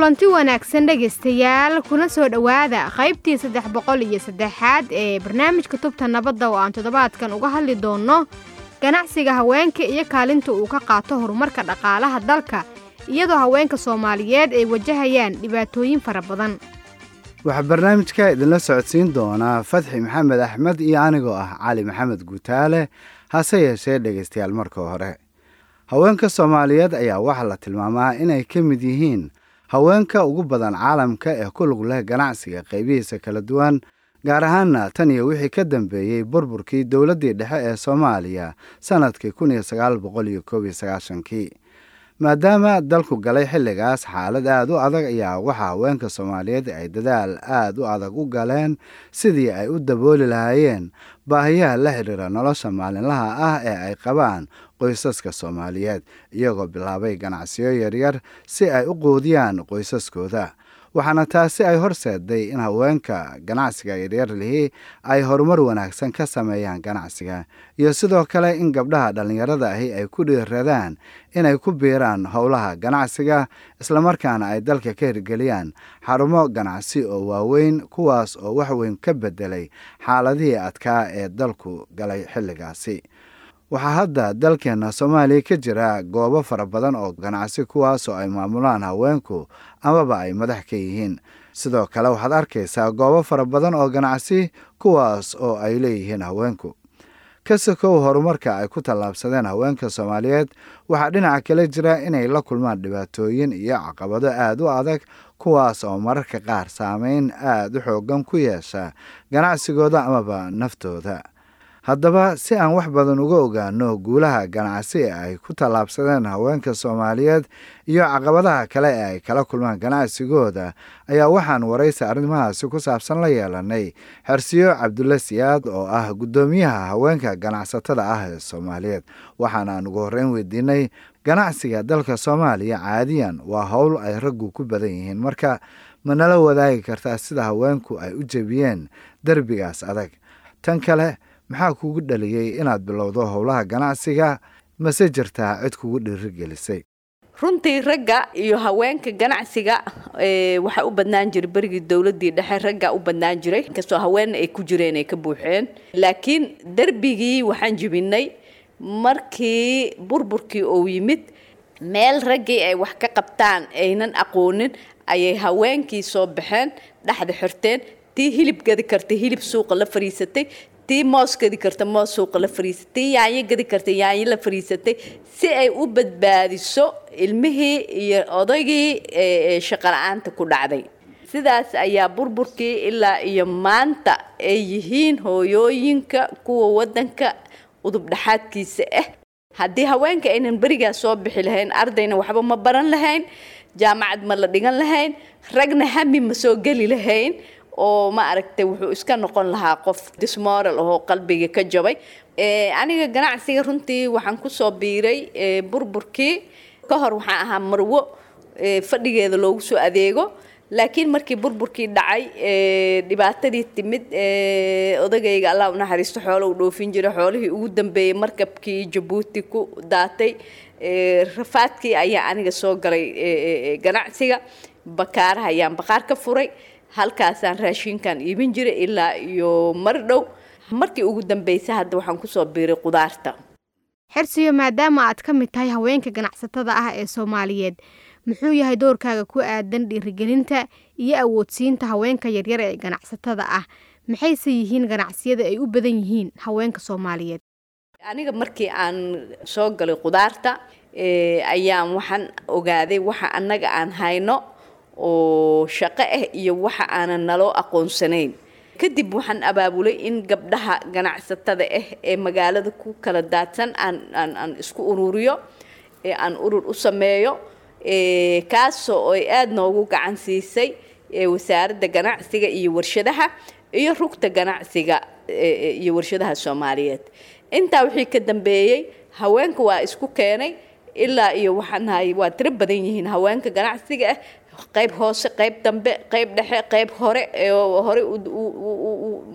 kulanti wanaagsan dhegaystayaal kuna soo dhowaada qaybtii saddex boqol iyo saddexaad ee barnaamijka tubta nabadda oo aan toddobaadkan uga hadli doonno. Ganacsiga haweenka iyo kaalinta uu ka qaato horumarka dhaqaalaha dalka iyadoo haweenka soomaaliyeed ay wajahayaan dhibaatooyin fara badan. Waxaa barnaamijka idinla socodsiin doonaa fatxi maxamed axmed iyo anigoo ah cali maxamed guutaale hase yeeshee dhegaystayaal marka hore. Haweenka soomaaliyeed ayaa waxaa la tilmaamaa inay ka mid yihiin haweenka ugu badan caalamka ee ku lug leh ganacsiga qaybihiisa kala duwan gaar ahaanna tan iyo wixii ka dambeeyey burburkii dowladdii dhexe ee soomaaliya sannadkii kun maadaama dalku galay xilligaas xaalad aad u adag ayaa waxaa haweenka soomaaliyeed ay dadaal aad u adag u galeen sidii ay u dabooli lahaayeen baahiyaha la xidhiira nolosha maalinlaha ah ee ay qabaan qoysaska soomaaliyeed iyagoo bilaabay ganacsiyo yaryar si ay u quudiyaan qoysaskooda. Waxaana taasi ay horseeday in haweenka ganacsiga yaryar lihi ay horumar wanaagsan ka sameeyaan ganacsiga iyo sidoo kale in gabdhaha dhallinyarada ahi ay ku dhiiradaan inay ku biiraan howlaha ganacsiga islamarkaana ay dalka ka hirgeliyaan xarumo ganacsi oo waaweyn kuwaas oo wax weyn ka bedelay xaaladihii adkaa ee dalku galay xilligaasi waxaa hadda dalkeenna soomaaliya ka jira goobo fara badan oo ganacsi kuwaasoo ay maamulaan haweenku amaba ay madax ka yihiin. Sidoo kale waxaad arkaysaa goobo fara badan oo ganacsi kuwaas oo ay leeyihiin haweenku. Ka sokow horumarka ay ku tallaabsadeen haweenka soomaaliyeed waxaa dhinaca kale jira inay la kulmaan dhibaatooyin iyo caqabado aad u adag kuwaas oo mararka qaar saameyn aad u xoogan ku yeesha ganacsigooda amaba naftooda haddaba si aan wax badan uga ogaano guulaha ganacsi ee ay ku tallaabsadeen haweenka soomaaliyeed iyo caqabadaha kale ee ay kala kulmaan ganacsigooda ayaa waxaan waraysi arrimahaasi ku saabsan la yeelanay xersiyo cabdulle siyaad oo ah guddoomiyaha haweenka ganacsatada ah ee soomaaliyeed. Waxaana aan ugu horreyn weydiinay ganacsiga dalka soomaaliya caadiyan waa howl ay raggu ku badan yihiin. Marka ma nala wadaagi kartaa sida haweenku ay u jebiyeen derbigaas adag. Tan kale maxaa kugu dhaliyey inaad bilowdo howlaha ganacsiga? Mase jirtaa cid kugu dhiirigelisay runtii ragga iyo haweenka ganacsiga waxaa u badnaan jiray berigii dowladii dhexe. Ragga u badnaan jiray inkastoo haween ay ku jireen ay ka buuxeen. Laakiin derbigii waxaan jebinay markii burburkii uu yimid meel raggii ay wax ka qabtaan aynan aqoonin ayay haweenkii soo baxeen dhexda xirteen tii hilib gadi kartay hilib suuqa la fariisatay tii moos gadi karta moos suuqa la fariisatay tii yaanyo gadi karta yaanyo la fariisatay si ay u badbaadiso ilmihii iyo odaygii shaqala-aanta ku dhacday. Sidaas ayaa burburkii ilaa iyo maanta ay yihiin hooyooyinka kuwa wadanka udubdhaxaadkiisa ah. Haddii haweenka aynan berigaas soo bixi lahayn ardayna waxba ma baran lahayn jaamacad ma la dhigan lahayn ragna hami ma soo geli lahayn oo ma aragtay wuxuu iska noqon lahaa qof dismoral ahoo qalbiga ka jabay. Aniga ganacsiga runtii waxaan ku soo biiray burburkii. Ka hor waxaan ahaa marwo fadhigeeda loogu soo adeego. Laakiin markii burburkii dhacay dhibaatadii timid odagayga allah u naxariisto xoolo u dhoofin jiray xoolihii ugu dambeeyey markabkii jabuuti ku daatay rafaadkii ayaa aniga soo galay ganacsiga. Bakaaraha ayaan baqaar ka furay halkaasaan raashinkan iibin jiray ilaa iyo mar dhow. Markii ugu dambeysay hadda waxaan ku soo biiray qudaarta. Xersiyo maadaama aad ka mid tahay haweenka ganacsatada ah ee soomaaliyeed muxuu yahay doorkaaga ku aadan dhiirigelinta iyo awoodsiinta haweenka yaryar ee ganacsatada ah. Maxayse yihiin ganacsiyada ay u badan yihiin haweenka soomaaliyeed? Aniga markii aan soo galay qudaarta ayaan waxaan ogaaday waxa annaga aan hayno oo shaqo ah iyo waxa aanan naloo aqoonsanayn. Kadib waxaan abaabulay in gabdhaha ganacsatada ah ee magaalada ku kala daadsan aan aan isku ururiyo ee aan urur u sameeyo kaasoo ay aada noogu gacan siisay wasaaradda ganacsiga iyo warshadaha iyo rugta ganacsiga iyo warshadaha soomaaliyeed. Intaa wixii ka dambeeyey haweenka waa isku keenay ilaa iyo waxaan nahay waa tiro badan yihiin haweenka ganacsiga ah qayb hoose qayb dambe qayb dhexe qayb hore hore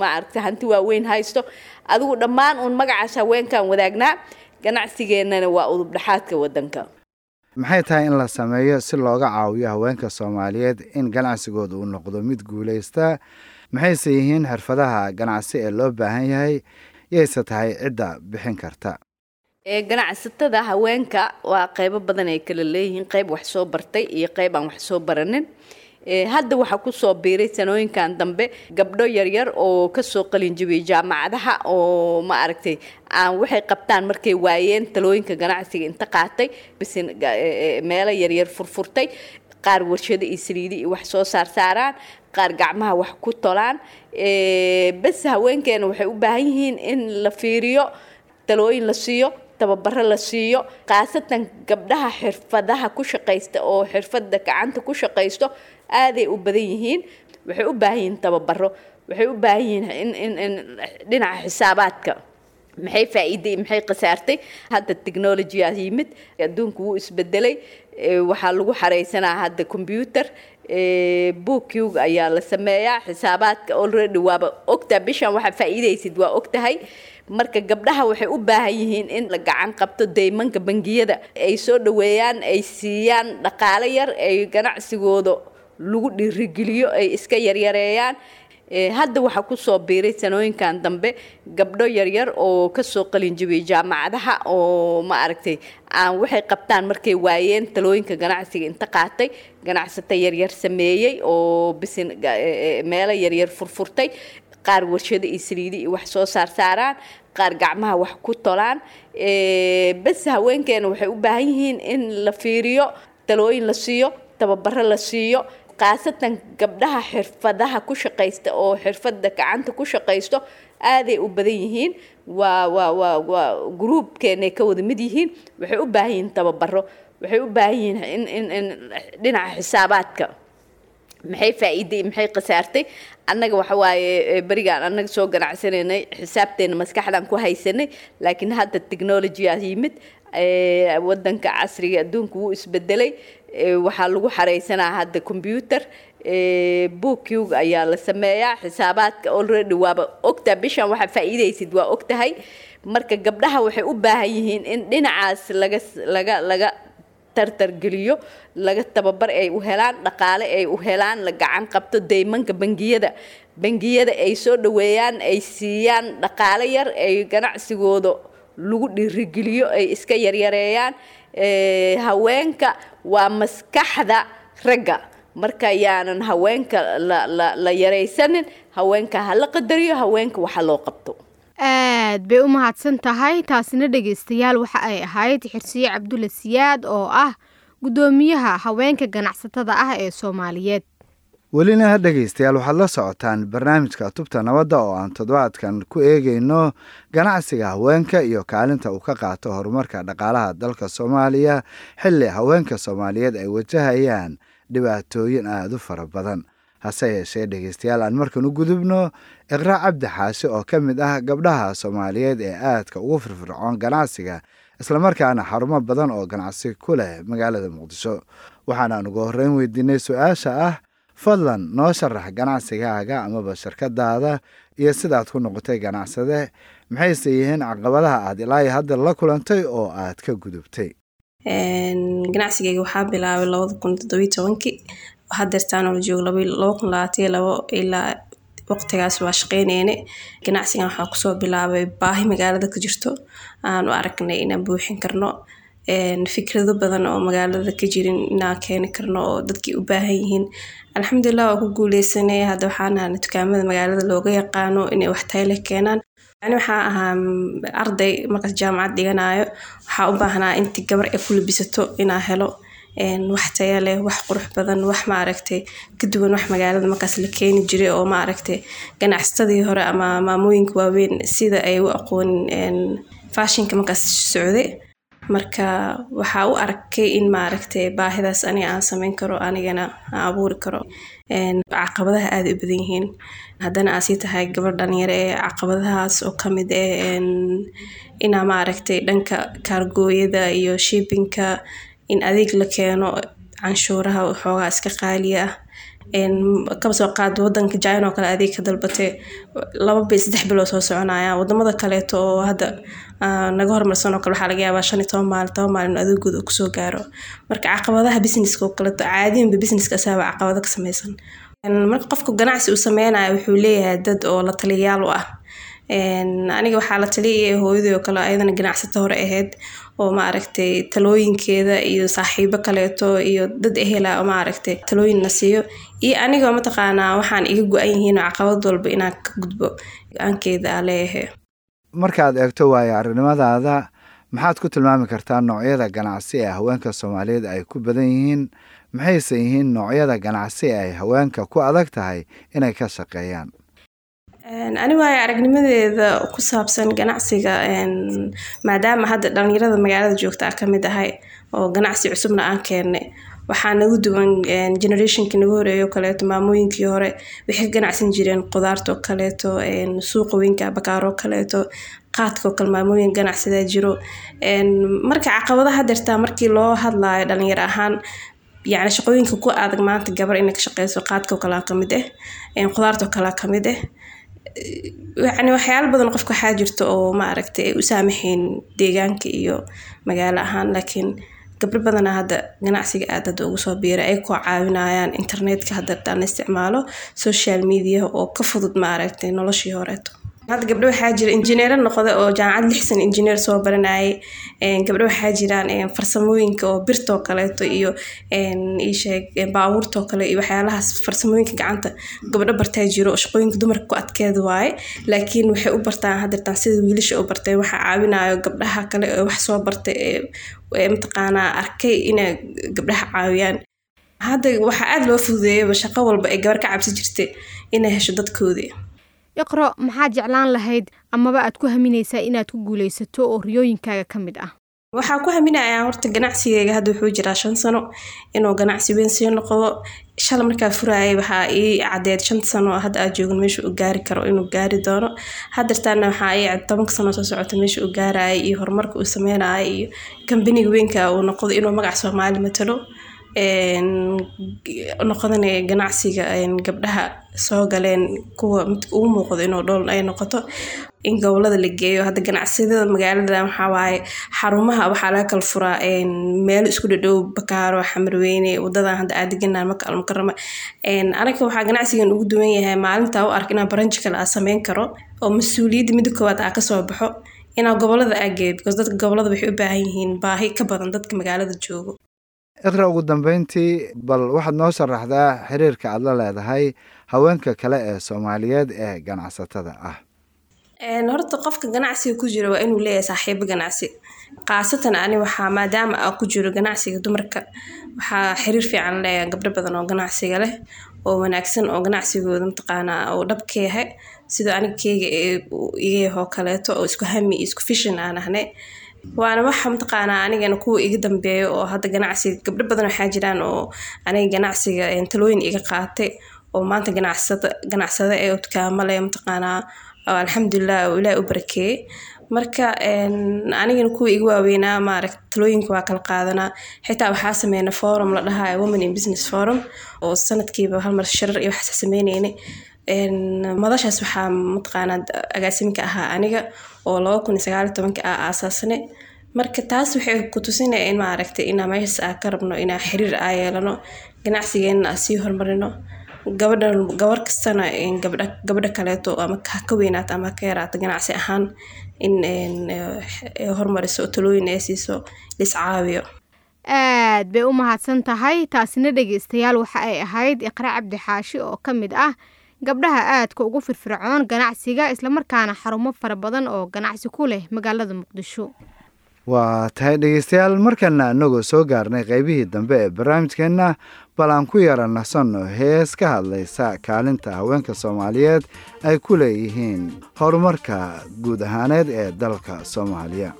maaragta hanti waaweyn haysto. Adigu dhammaan uun magacaas haweenkan wadaagnaa ganacsigeennana waa udubdhaxaadka wadanka maxay tahay in la sameeyo si looga caawiyo haweenka soomaaliyeed in ganacsigooda uu noqdo mid guulaysta? Maxayse yihiin xirfadaha ganacsi ee loo baahan yahay? Yayse tahay cidda bixin karta ganacsatada haweenka waa qeybo badan ay kala leeyihiin qeyb wax soo bartay iyo qeyb aan wax soo baranin. Hadda waxaa ku soo biiray sanooyinkan dambe gabdho yaryar oo ka soo qalinjibiyay jaamacadaha oo ma aragtay aan waxay qabtaan markay waayeen talooyinka ganacsiga inta qaatay bis meelo yaryar furfurtay. Qaar warshado iyo saliidi iyo wax soo saar saaraan qaar gacmaha wax ku tolaan. Bes haweenkeena waxay u baahan yihiin in la fiiriyo talooyin la siiyo tababaro la siiyo khaasatan gabdhaha xirfadaha ku shaqaysta oo xirfada gacanta ku shaqaysto aaday u badan yihiin waxay u baahan yihiin tababaro waxay u baahan yihiin in in in dhinaca xisaabaadka. Maxay faa'iiday maxay khasaartay? Hadda technologyaa yimid adduunku wuu isbedelay waxaa lagu xareysanaa hadda combyuter bookug ayaa la sameeyaa xisaabaadka already waaba ogtaa bishan waxaa faa'iidaysid waa ogtahay. Marka gabdhaha waxay u baahan yihiin in la gacan qabto deymanka bangiyada. Ay soo dhaweeyaan ay siiyaan dhaqaale yar ay ganacsigooda lagu dhiirigeliyo ay iska yaryareeyaan hadda waxaa ku soo biiray sanooyinkan dambe gabdho yaryar oo ka soo qalinjibiyay jaamacadaha oo ma aragtay aan waxay qabtaan markay waayeen talooyinka ganacsiga inta qaatay ganacsato yaryar sameeyey oo bisin meelo yaryar furfurtay qaar warshado iyo saliidi iyo wax soo saar saaraan qaar gacmaha wax ku tolaan. Bes haweenkeena waxay u baahan yihiin in la fiiriyo talooyin la siiyo tababaro la siiyo khaasatan gabdhaha xirfadaha ku shaqaysta oo xirfada gacanta ku shaqaysto aaday u badan yihiin. Waa waa waa gruubkeenay ka wada mid yihiin. Waxay u baahan yihiin tababaro. Waxay u baahan yihiin in in in dhinaca xisaabaadka. Maxay faa'iiday maxay khasaartay? Annaga waxa waaye berigaan annaga soo ganacsanaynay xisaabteena maskaxdan ku haysanay. Laakiin hadda technologyaa yimid wadanka casriga adduunku wuu isbedelay waxaa lagu xareysanaa hadda combyuter bookug ayaa la sameeyaa xisaabaadka already waaba ogtaa bishan waxaa faa'iidaysid waa ogtahay marka gabdhaha waxay u baahan yihiin in dhinacaas laga laga laga tartargeliyo laga tababar ay u helaan dhaqaale ay u helaan la gacan qabto deymanka bangiyada. Bangiyada ay soo dhaweeyaan ay siiyaan dhaqaale yar ay ganacsigooda lagu dhiirigeliyo ay iska yaryareeyaan haweenka waa maskaxda ragga. Marka yaanan haweenka la yaraysanin haweenka ha la qadariyo haweenka waxa loo qabto. Aad bay u mahadsan tahay. Taasina dhegaystayaal waxa ay ahayd. Xirsiye cabdulle siyaad oo ah guddoomiyaha haweenka ganacsatada ah ee soomaaliyeed welina dhegaystayaal waxaad la socotaan barnaamijka tubta nabadda oo aan toddobaadkan ku eegayno ganacsiga haweenka iyo kaalinta uu ka qaato horumarka dhaqaalaha dalka soomaaliya xilli haweenka soomaaliyeed ay wajahayaan dhibaatooyin aada u fara badan. Hase yeeshee dhegaystayaal aan markan u gudubno iqraa cabdi xaashi oo ka mid ah gabdhaha soomaaliyeed ee aadka ugu firfircoon ganacsiga islamarkaana xarumo badan oo ganacsi ku leh magaalada muqdisho. Waxaanaan ugu horreyn weydiinay su'aasha ah fadlan noo sharax ganacsigaaga amaba shirkadaada iyo sidaad ku noqotay ganacsade. Maxayse yihiin caqabadaha aad ilaa hadda la kulantay oo aad ka gudubtay? Ganacsigeyga waxaa bilaabay labada kun todobiy tobankii hadeertaanoo la joogo laba kun labaataiyo labo ilaa waqtigaas waa shaqeyneyne ganacsigan waxaa ku soo bilaabay baahi magaalada ka jirto. Aan u aragnay inaan buuxin karno fikrado badan oo magaalada ka jirin inaan keeni karno oo dadkii u baahan yihiin. Alxamdulilah waa ku guuleysanay hadda waxaan dukaamada magaalada looga yaqaano inay wax tayle keenaan. Ani waxaa ahaa arday markaas jaamacad dhiganayo waxaa u baahnaa intii gabar ay ku labisato inaa helo wax taya leh wax qurux badan wax maaragtay. Ka duwan wax magaalada markaas la keeni jiray oo maaragtay ganacsatadii hore ama maamooyinka waaweyn sida ay u aqoonin faashinka markaas socday marka waxaa u arkay in maaragtay baahidaas aniga aan sameyn karo anigana aan abuuri karo caqabadaha aada u badan yihiin. Haddana aa sii tahay gabar dhalinyaro ee caqabadahaas oo ka mid ah inaa maaragtay dhanka kaargooyada iyo shiibinka in adeeg la keeno canshuuraha waxoogaa iska qaaliya ah kaba soo qaad wadanka jina oo kale adeeg ka dalbatee laba bil saddex biloo soo soconaya. Wadamada kaleeto oo hadda naga hormarsan oo kale waxaa laga yaabaa shan iyo toban maalin toban maalin adeegooda uu ku soo gaaro. Marka caqabadaha businesska oo kaleeto caadiyanba businesska asaaba caqabado ka sameysan marka qofka ganacsi uu sameynayo wuxuu leeyahay dad oo la taliyayaal u ah. Aniga waxaa la taliyaya hooyadii oo kale ayadana ganacsato hore ahayd oo maaragtay talooyinkeeda iyo saaxiibo kaleeto iyo dad ehela oo maaragtay talooyin na siiyo. Iyo anigoo mataqaanaa waxaan iga go-an yihiin oo caqabad walba inaan ka gudbo go'aankeeda aa leeyahay. Markaad eegto waayo arrinimadaada maxaad ku tilmaami kartaa noocyada ganacsi ee haweenka soomaaliyeed ay ku badan yihiin? Maxayse yihiin noocyada ganacsi ay haweenka ku adag tahay inay ka shaqeeyaan ani waayo aragnimadeeda ku saabsan ganacsiga maadaama hadda dhalinyarada magaalada joogta a ka mid ahay oo ganacsi cusubna aan keennay waxaa nagu duwan generationkii nagu horeeyo kaleeto maamooyinkii hore waxay ka ganacsan jireen qudaartoo kaleeto suuqa weynka bakaaroo kaleeto qaadkao kale maamooyin ganacsadaa jiro. Marka caqabadaha dirtaa markii loo hadlaayo dhalinyar ahaan yani shaqooyinka ku adag maanta gabar inay ka shaqeyso qaadkao kalea ka mid ah qudaartoo kalea ka mid ah yani waxyaala badan qofka waxaa jirta oo maaragtay ay u saamaxayn deegaanka iyo magaalo ahaan laakiin gabdho badana hadda ganacsiga aad hadda ugu soo biiray ay koo caawinayaan internetka hadda daan isticmaalo social media oo ka fudud maaragtay noloshii horeeto hadda gabdho waxaa jira injineero noqda oo jaamacad lix san injineer soo baranayay. Gabdho waxaa jiraan farsamooyinka oo birtoo kaleeto iyo baabuurtoo kale iyo waxyaalahaas farsamooyinka gacanta. Gabdho bartaa jiro oo shaqooyinka dumarka ku adkeeda waaye. Laakiin waxay u bartaan hadirtaan sida wiilasha u bartay waxaa caawinayo gabdhaha kale ee wax soo bartay ee mataqaanaa arkay inay gabdhaha caawiyaan. Hadda waxaa aada loo fududeeyaba shaqo walba ay gabar ka cabsi jirtay inay hesho dadkoodii iqro maxaad jeclaan lahayd amaba aad ku haminaysaa inaad ku guulaysato oo riyooyinkaaga ka mid ah? Waxaa ku haminayaa horta ganacsigeyga hadda wuxuu jiraa shan sano inuu ganacsi weyn sii noqdo. Shala markaa furaayay waxaa ii cadeed shan sano hadda aad joogin meesha uu gaari karo inuu gaari doono. Hadeertaana waxaa ii tobanka sano soo socota meesha uu gaarayay iyo horumarka uu sameynaya iyo kambaniga weynka uu noqdo inuu magac soomaali matalo noqodanaya ganacsiga gabdhaha soo galeen kuwa midka ugu muuqdo inuu dhool ay noqoto. In gobollada la geeyo hadda ganacsiyada magaalada waxawaaye xarumaha waxaa laga kala furaa meelo isku dhadhow bakaaro xamarweyne wadadan hadda aadiganaa maka almukarama anaga waxaa ganacsigan ugu duwan yahay maalinta u ark inaa baranji kale aa sameyn karo oo mas'uuliyadda midda koowaad aa ka soo baxo. Inaa gobollada aa geeyo dadka gobollada waxay u baahan yihiin baahi ka badan dadka magaalada joogo iqra ugu dambeyntii bal waxaad noo sharaxdaa xiriirka aad la leedahay haweenka kale ee soomaaliyeed ee ganacsatada ah. Horta qofka ganacsiga ku jira waa inuu leeyahay saaxiibo ganacsi. Khaasatan ani waxaa maadaama aa ku jiro ganacsiga dumarka waxaa xiriir fiican leeyahay gabdho badan oo ganacsiga leh oo wanaagsan oo ganacsigooda mataqaanaa oo dhab ka yahay sidoo aniga keyga iga yahoo kaleeto oo isku hami iyo isku fishin aan ahnay waana waxa mataqaanaa anigana kuwa iga dambeeyo oo hadda ganacsiga gabdho badan waxaa jiraan oo aniga ganacsiga talooyin iga qaatay oo maanta ganacsada ganacsada ee dukaamo leh mataqaanaa alxamdulilah ilaah u barakeeyey marka anigana kuwa iga waaweynaa maaragt talooyinka waa kala qaadanaa. Xitaa waxaa sameynay forum la dhahayo women in business forum oo sanadkiiba halmar shirar iyo waxaasa sameyneynay madashaas waxaa mataqaanaa agaasimka ahaa aniga oo ah aasaasnay marka taas waxay ku tusinaya in maaragtay inaa meeshaas aa ka rabno inaa xiriir aa yeelano ganacsigeena aa sii horumarino gabadha gabar kastana gabadha kaleeto ama ka weynaato ama ka yaraato ganacsi ahaan in horumariso talooyin ay siiso liscaawiyo aad bay u mahadsan tahay taasina dhegeystayaal waxa ay ahayd. Iqra cabdi xaashi oo ka mid ah gabdhaha aadka ugu firfircoon ganacsiga islamarkaana xarumo fara badan oo ganacsi ku leh magaalada muqdisho. Waa tahay dhegeystayaal markana inagoo soo gaarnay qeybihii dambe ee barnaamijkeenna bal aan ku yara nasanno hees ka hadlaysa kaalinta haweenka soomaaliyeed ay ku leeyihiin horumarka guud ahaaneed ee dalka soomaaliya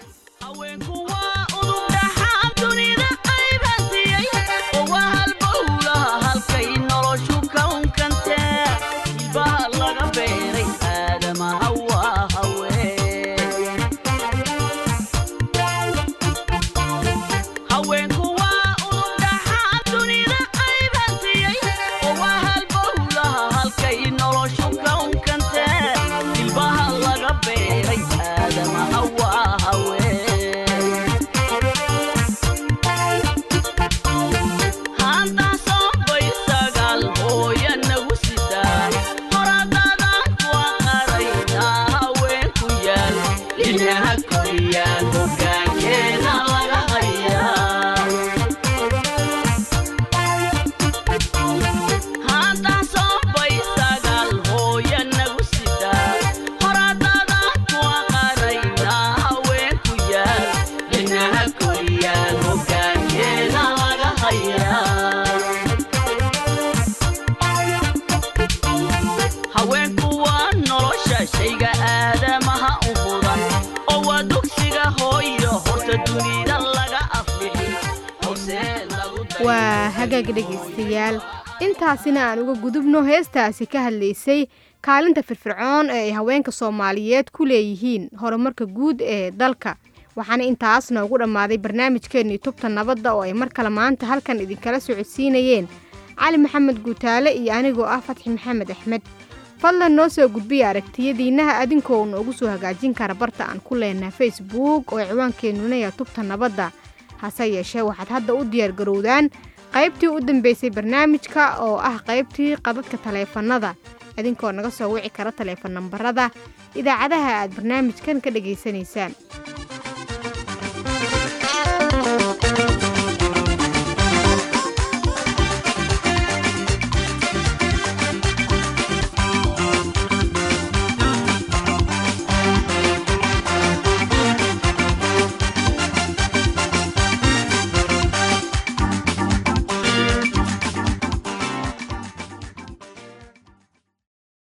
dhegaystayaal intaasina aan uga gudubno heestaasi ka hadlaysay kaalinta firfircoon ee ay haweenka soomaaliyeed ku leeyihiin horumarka guud ee dalka. Waxaana intaas noogu dhammaaday barnaamijkeennii tubta nabadda oo ay mar kale maanta halkan idinkala socodsiinayeen. Cali maxamed guutaale iyo anigoo ah fatxi maxamed axmed. Fadlan noo soo gudbiya aragtiyadiinnaha adinkoo noogu soo hagaajin kara barta aan ku leenaha facebook oo ciwaankeenuna yaa tubta nabadda. Hase yeeshee waxaad hadda u diyaargarowdaan qaybtii u dambeysay barnaamijka oo ah qaybtii qadadka taleefannada. Idinkoo naga soo wici kara taleefan nambarada. Idaacadaha aad barnaamijkan ka dhegaysanaysaan